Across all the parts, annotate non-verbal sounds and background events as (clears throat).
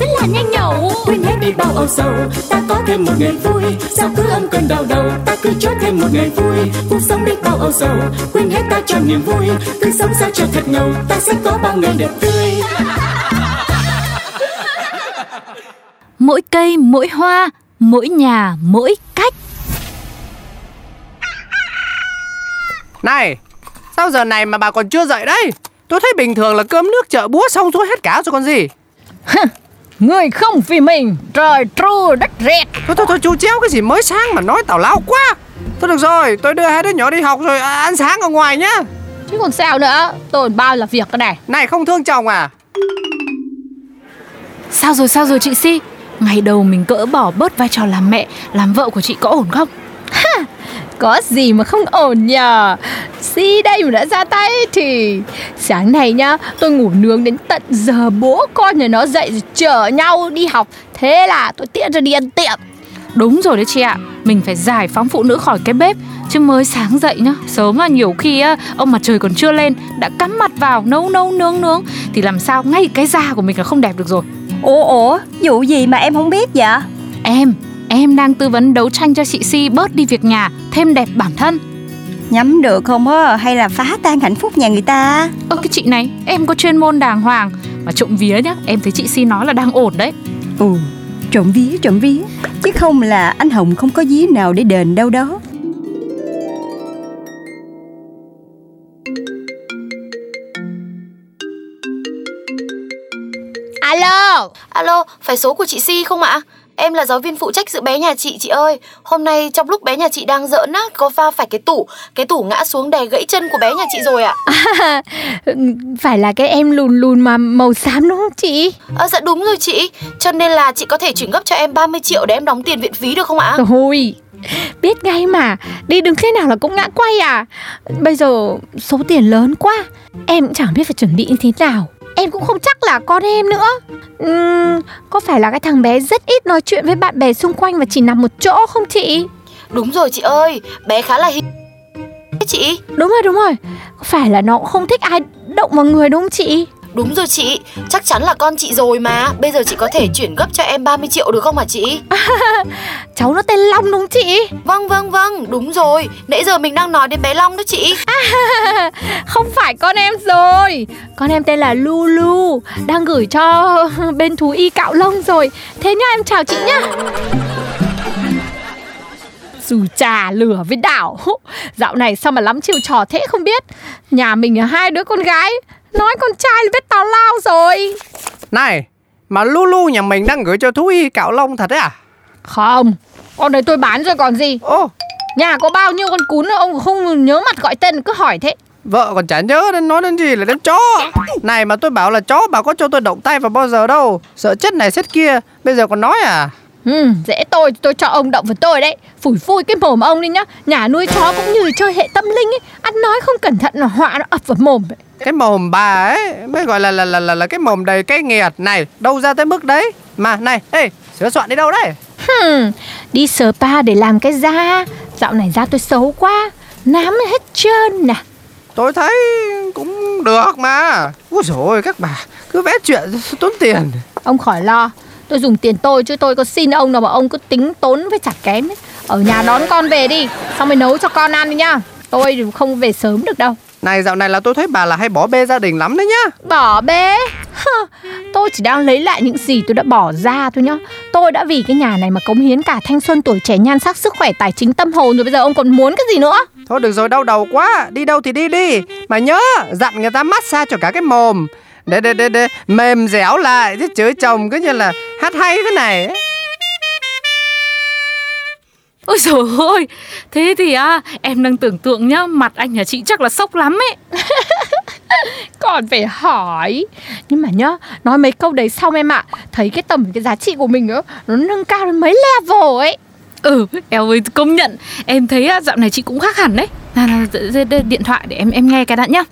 rất là nhanh nhẩu. Quên hết đi bao âu sầu ta có thêm một ngày vui. Sao cứ âm cơn đau đầu ta cứ cho thêm một ngày vui. Cuộc sống đi bao âu sầu quên hết ta cho niềm vui. Cứ sống sao cho thật ngầu ta sẽ có bao ngày đẹp tươi. (laughs) Mỗi cây mỗi hoa mỗi nhà mỗi cách. Này, sao giờ này mà bà còn chưa dậy đấy? Tôi thấy bình thường là cơm nước chợ búa xong xuôi hết cả rồi còn gì. Người không vì mình, trời tru đất rẹt Thôi thôi thôi chú chéo cái gì mới sáng mà nói tào lao quá. Thôi được rồi, tôi đưa hai đứa nhỏ đi học rồi à, ăn sáng ở ngoài nhá. Chứ còn sao nữa, tôi bao là việc cái này Này không thương chồng à? sao rồi sao rồi chị si ngày đầu mình cỡ bỏ bớt vai trò làm mẹ làm vợ của chị có ổn không Có gì mà không ổn nhờ? Si đây mà đã ra tay thì Sáng nay nhá Tôi ngủ nướng đến tận giờ bố con nhà nó dậy rồi chở nhau đi học. Thế là tôi tiện ra đi ăn tiệm. Đúng rồi đấy chị ạ. Mình phải giải phóng phụ nữ khỏi cái bếp chứ mới sáng dậy nhá sớm mà nhiều khi á, ông mặt trời còn chưa lên đã cắm mặt vào nấu nấu nướng nướng thì làm sao ngay cái da của mình là không đẹp được rồi. Ủa ủa, vụ gì mà em không biết vậy? em em đang tư vấn đấu tranh cho chị si bớt đi việc nhà thêm đẹp bản thân. Nhắm được không á, hay là phá tan hạnh phúc nhà người ta? ơ cái chị này em có chuyên môn đàng hoàng. Mà trộm vía nhá em thấy chị si nói là đang ổn đấy. Ừ, trộm vía, trộm vía. Chứ không là anh Hồng không có vía nào để đền đâu đó. Alo! Alo, phải số của chị Si không ạ? Em là giáo viên phụ trách giữ bé nhà chị chị ơi. Hôm nay trong lúc bé nhà chị đang giỡn á Có va phải cái tủ Cái tủ ngã xuống đè gãy chân của bé nhà chị rồi ạ. (laughs) Phải là cái em lùn lùn mà màu xám đúng không chị? à, Dạ đúng rồi chị. Cho nên là chị có thể chuyển gấp cho em 30 triệu Để em đóng tiền viện phí được không ạ? Thôi Biết ngay mà. Đi đứng thế nào là cũng ngã quay à. Bây giờ số tiền lớn quá Em cũng chẳng biết phải chuẩn bị như thế nào Em cũng không chắc là con em nữa. Ừm, Có phải là cái thằng bé rất ít nói chuyện với bạn bè xung quanh Và chỉ nằm một chỗ không chị? Đúng rồi chị ơi Bé khá là hiền Chị? Đúng rồi đúng rồi. Có phải là nó cũng không thích ai động vào người đúng không chị Đúng rồi chị Chắc chắn là con chị rồi mà. Bây giờ chị có thể chuyển gấp cho em 30 triệu được không hả chị? (laughs) Cháu nó tên Long đúng chị? Vâng vâng vâng Đúng rồi. Nãy giờ mình đang nói đến bé Long đó chị. (laughs) Không phải con em rồi. Con em tên là Lulu Đang gửi cho (laughs) bên thú y cạo lông rồi. Thế nhá em chào chị nhá. Dù trà lửa với đảo. Dạo này sao mà lắm chiêu trò thế không biết. Nhà mình là hai đứa con gái Nói con trai là biết tào lao rồi. Này, mà Lulu nhà mình đang gửi cho thú y cạo lông thật đấy à? Không Con đấy tôi bán rồi còn gì. Ô, Nhà có bao nhiêu con cún ông không nhớ mặt gọi tên cứ hỏi thế. Vợ còn chả nhớ đến nói đến gì là đến chó. Này mà tôi bảo là chó bà có cho tôi động tay vào bao giờ đâu. Sợ chất này chất kia Bây giờ còn nói à Ừ, dễ tôi, tôi cho ông động vào tôi đấy. Phủi phui cái mồm ông đi nhá. Nhà nuôi chó cũng như chơi hệ tâm linh ấy. Ăn nói không cẩn thận là họa nó ập vào mồm. Ấy. Cái mồm bà ấy mới gọi là là là là, là cái mồm đầy cái nghiệt này Đâu ra tới mức đấy. Mà này, ê, sửa soạn đi đâu đấy? Hmm, đi spa để làm cái da. Dạo này da tôi xấu quá Nám hết trơn nè. Tôi thấy cũng được mà. Úi dồi ôi, các bà cứ vẽ chuyện tốn tiền. Ông khỏi lo Tôi dùng tiền tôi chứ tôi có xin ông nào mà ông cứ tính tốn với chặt kém ấy. Ở nhà đón con về đi Xong rồi nấu cho con ăn đi nhá. Tôi không về sớm được đâu. Này dạo này là tôi thấy bà là hay bỏ bê gia đình lắm đấy nhá. Bỏ bê? Tôi chỉ đang lấy lại những gì tôi đã bỏ ra thôi nhá. Tôi đã vì cái nhà này mà cống hiến cả thanh xuân tuổi trẻ nhan sắc sức khỏe tài chính tâm hồn rồi Bây giờ ông còn muốn cái gì nữa? Thôi được rồi đau đầu quá. Đi đâu thì đi đi. Mà nhớ dặn người ta massage cho cả cái mồm Để để để, để. Mềm dẻo lại Chứ chửi chồng cứ như là hát hay thế này ấy. ôi dồi ôi thế thì à em đang tưởng tượng nhá mặt anh nhà chị chắc là sốc lắm ấy. (laughs) Còn phải hỏi. Nhưng mà nhá Nói mấy câu đấy xong em ạ Thấy cái tầm cái giá trị của mình á Nó nâng cao đến mấy level ấy. Ừ, eo ơi công nhận. Em thấy á, dạo này chị cũng khác hẳn đấy. Nào, nào, Điện thoại để em em nghe cái đã nhá.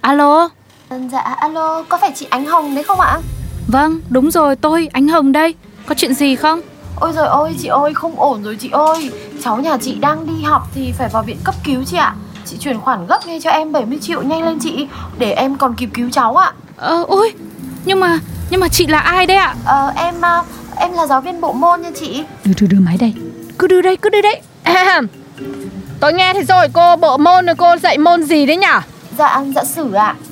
Alo Dạ alo, có phải chị Ánh Hồng đấy không ạ? Vâng, đúng rồi, tôi, Ánh Hồng đây. Có chuyện gì không? Ôi rồi ôi chị ơi, không ổn rồi chị ơi. Cháu nhà chị đang đi học thì phải vào viện cấp cứu chị ạ. Chị chuyển khoản gấp ngay cho em 70 triệu nhanh lên chị Để em còn kịp cứu cháu ạ. Ờ, ôi, nhưng mà, nhưng mà chị là ai đấy ạ? Ờ, em, à, em là giáo viên bộ môn nha chị. Đưa đưa đưa máy đây. Cứ đưa đây cứ đưa đây. Tôi nghe thì rồi cô bộ môn rồi cô dạy môn gì đấy nhở Dạ, dạ sử ạ. À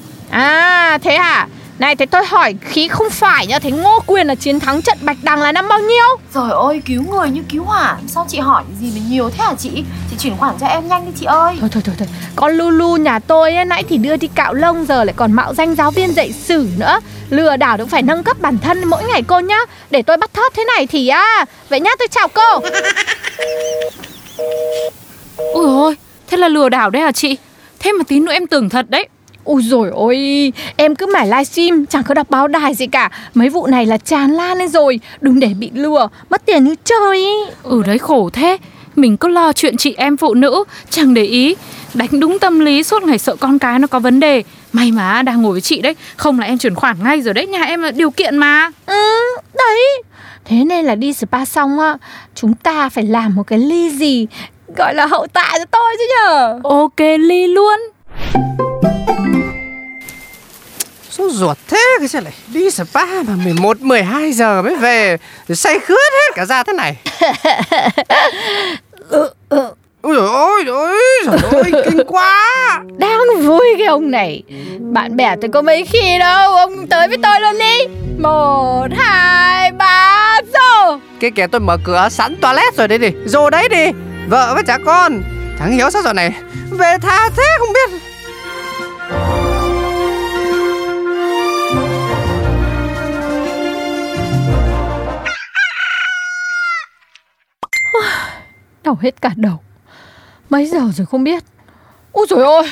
thế hả? Này thế tôi hỏi khí không phải nhá. Thế Ngô Quyền là chiến thắng trận Bạch Đằng là năm bao nhiêu? Rồi ôi, cứu người như cứu hỏa. Sao chị hỏi gì mà nhiều thế hả chị? Chị chuyển khoản cho em nhanh đi chị ơi. Thôi thôi thôi thôi. Con Lulu nhà tôi ấy, nãy thì đưa đi cạo lông Giờ lại còn mạo danh giáo viên dạy sử nữa. Lừa đảo cũng phải nâng cấp bản thân mỗi ngày cô nhá. Để tôi bắt thóp thế này thì à Vậy nhá tôi chào cô. Ôi ôi, thế là lừa đảo đấy hả chị? Thế mà tí nữa em tưởng thật đấy Ui rồi ôi Em cứ mải livestream Chẳng có đọc báo đài gì cả. Mấy vụ này là tràn lan lên rồi Đừng để bị lừa Mất tiền như chơi. Ý. Ừ đấy khổ thế. Mình cứ lo chuyện chị em phụ nữ Chẳng để ý. Đánh đúng tâm lý suốt ngày sợ con cái nó có vấn đề. May mà đang ngồi với chị đấy Không là em chuyển khoản ngay rồi đấy Nhà em là điều kiện mà. Ừ đấy. Thế nên là đi spa xong á Chúng ta phải làm một cái ly gì Gọi là hậu tạ cho tôi chứ nhở Ok ly luôn Số ruột thế cái sao lại đi spa mà 11, 12 giờ mới về. Rồi say khướt hết cả ra thế này. Ôi dồi ôi, ôi, trời ơi, kinh quá. Đang vui cái ông này. Bạn bè tôi có mấy khi đâu Ông tới với tôi luôn đi. Một, hai, ba, rồi Cái kìa tôi mở cửa sẵn toilet rồi đây đi. Rồi đấy đi. Vợ với trẻ con. Chẳng hiểu sao giờ này Về tha thế không Đau hết cả đầu. Mấy giờ rồi không biết? Úi dồi ôi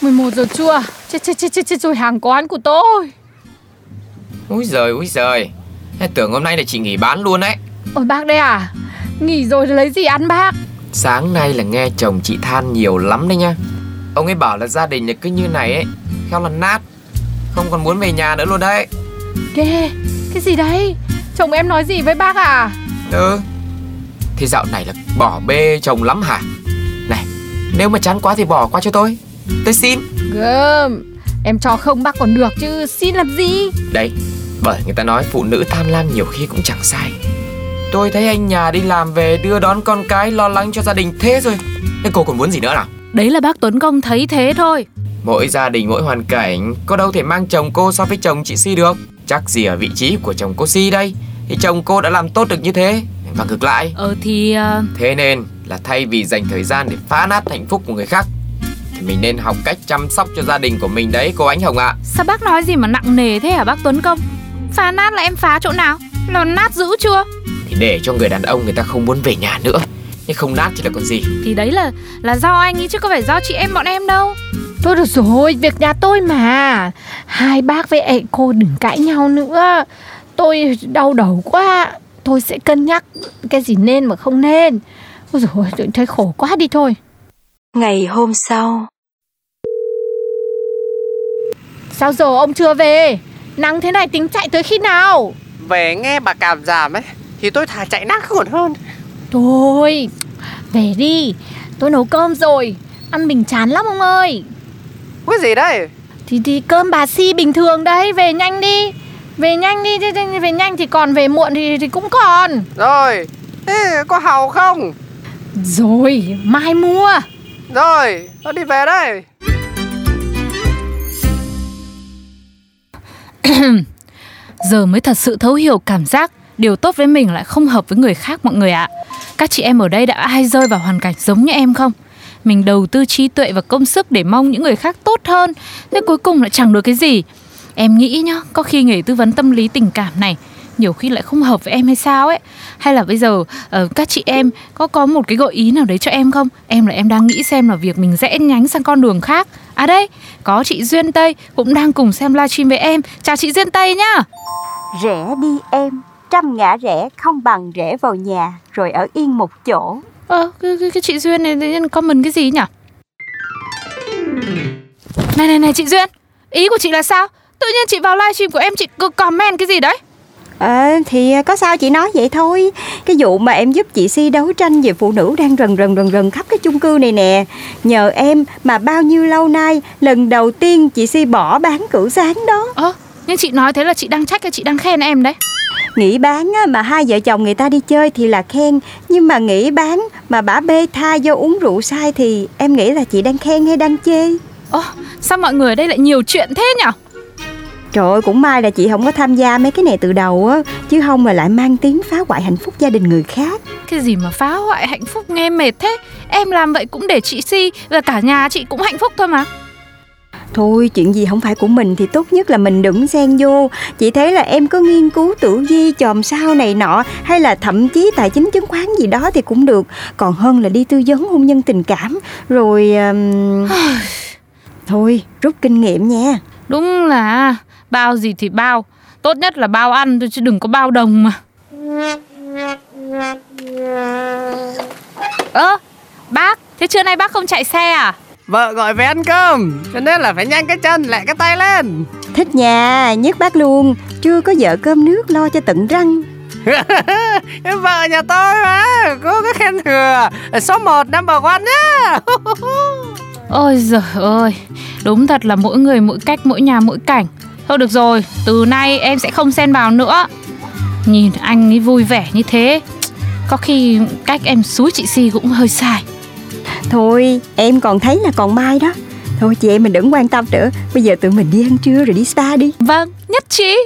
11 giờ trưa Chết chết chết chết, chết rồi hàng quán của tôi. Úi giời, úi giời. Tưởng hôm nay là chị nghỉ bán luôn đấy. Ôi bác đây à Nghỉ rồi lấy gì ăn bác? Sáng nay là nghe chồng chị than nhiều lắm đấy nha Ông ấy bảo là gia đình là cứ như này ấy Khéo là nát Không còn muốn về nhà nữa luôn đấy. Ghê Cái gì đấy? Chồng em nói gì với bác à? Ừ Thì dạo này là bỏ bê chồng lắm hả? Này Nếu mà chán quá thì bỏ qua cho tôi. Tôi xin. Gơm Em cho không bác còn được chứ Xin làm gì? Đấy Bởi người ta nói phụ nữ tham lam nhiều khi cũng chẳng sai. Tôi thấy anh nhà đi làm về đưa đón con cái lo lắng cho gia đình thế rồi. Thế cô còn muốn gì nữa nào? Đấy là bác Tuấn Công thấy thế thôi. Mỗi gia đình mỗi hoàn cảnh Có đâu thể mang chồng cô so với chồng chị Si được. Chắc gì ở vị trí của chồng cô Si đây Thì chồng cô đã làm tốt được như thế Và ngược lại. Ờ thì ờ, Thế nên là thay vì dành thời gian để phá nát hạnh phúc của người khác Thì mình nên học cách chăm sóc cho gia đình của mình đấy cô Ánh Hồng ạ. Sao bác nói gì mà nặng nề thế hả bác Tuấn Công? Phá nát là em phá chỗ nào? Là nát dữ chưa? Thì để cho người đàn ông người ta không muốn về nhà nữa. Nhưng không nát thì là còn gì? Thì đấy là là do anh ấy chứ có phải do chị em bọn em đâu. Thôi được rồi Việc nhà tôi mà. Hai bác với ệ cô đừng cãi nhau nữa. Tôi đau đầu quá Tôi sẽ cân nhắc Cái gì nên mà không nên. Ôi dồi ôi, tôi thấy khổ quá đi thôi. Ngày hôm sau. Sao giờ ông chưa về? Nắng thế này tính chạy tới khi nào? Về nghe bà cảm giảm ấy Thì tôi thà chạy nát còn hơn. Thôi Về đi. Tôi nấu cơm rồi. Ăn bình chán lắm ông ơi. Cái gì đây? Thì thì cơm bà Si bình thường đấy Về nhanh đi Về nhanh đi Về nhanh thì còn Về muộn thì, thì cũng còn. Rồi Thế có hàu không? Rồi mai mua. Rồi Tôi đi về đây. (clears throat) Giờ mới thật sự thấu hiểu cảm giác Điều tốt với mình lại không hợp với người khác mọi người ạ. Các chị em ở đây đã ai rơi vào hoàn cảnh giống như em không? Mình đầu tư trí tuệ và công sức để mong những người khác tốt hơn Thế cuối cùng lại chẳng được cái gì Em nghĩ nhá, có khi nghề tư vấn tâm lý tình cảm này nhiều khi lại không hợp với em hay sao ấy hay là bây giờ ờ, các chị em có có một cái gợi ý nào đấy cho em không em là em đang nghĩ xem là việc mình rẽ nhánh sang con đường khác À đây, có chị Duyên Tây cũng đang cùng xem livestream với em. Chào chị Duyên Tây nhá. Rẽ đi em Trăm ngã rẽ không bằng rẽ vào nhà Rồi ở yên một chỗ Ờ, cái, cái, cái chị Duyên này tự comment cái gì nhỉ? Này này này chị Duyên, ý của chị là sao? Tự nhiên chị vào livestream của em chị cứ comment cái gì đấy? Ờ thì có sao chị nói vậy thôi Cái vụ mà em giúp chị Si đấu tranh về phụ nữ đang rần rần rần rần khắp cái chung cư này nè Nhờ em mà bao nhiêu lâu nay Lần đầu tiên chị Si bỏ bán cửu sáng đó Ờ, nhưng chị nói thế là chị đang trách hay chị đang khen em đấy? Nghỉ bán á, mà hai vợ chồng người ta đi chơi thì là khen Nhưng mà nghỉ bán mà bả bê tha do uống rượu sai Thì em nghĩ là chị đang khen hay đang chê Ồ, sao mọi người ở đây lại nhiều chuyện thế nhỉ? Trời ơi cũng may là chị không có tham gia mấy cái này từ đầu á Chứ không là lại mang tiếng phá hoại hạnh phúc gia đình người khác. Cái gì mà phá hoại hạnh phúc nghe mệt thế? Em làm vậy cũng để chị Si và cả nhà chị cũng hạnh phúc thôi mà. Thôi chuyện gì không phải của mình thì tốt nhất là mình đừng xen vô. Chị thấy là em có nghiên cứu tử vi chòm sao này nọ Hay là thậm chí tài chính chứng khoán gì đó thì cũng được. Còn hơn là đi tư vấn hôn nhân tình cảm. Rồi... Um... (sighs) Thôi rút kinh nghiệm nha. Đúng là bao gì thì bao. Tốt nhất là bao ăn thôi chứ đừng có bao đồng mà. Ơ bác Thế trưa nay bác không chạy xe à? Vợ gọi về ăn cơm Cho nên là phải nhanh cái chân lẹ cái tay lên. Thích nhà nhất bác luôn. Chưa có vợ cơm nước lo cho tận răng. (laughs) Vợ nhà tôi mà Cô có khen thừa. Số 1 number one nhá. (laughs) Ôi giời ơi Đúng thật là mỗi người mỗi cách mỗi nhà mỗi cảnh Thôi được rồi Từ nay em sẽ không xen vào nữa. Nhìn anh ấy vui vẻ như thế Có khi cách em xúi chị Si cũng hơi sai. Thôi em còn thấy là còn mai đó. Thôi chị em mình đừng quan tâm nữa. Bây giờ tụi mình đi ăn trưa rồi đi spa đi. Vâng nhất trí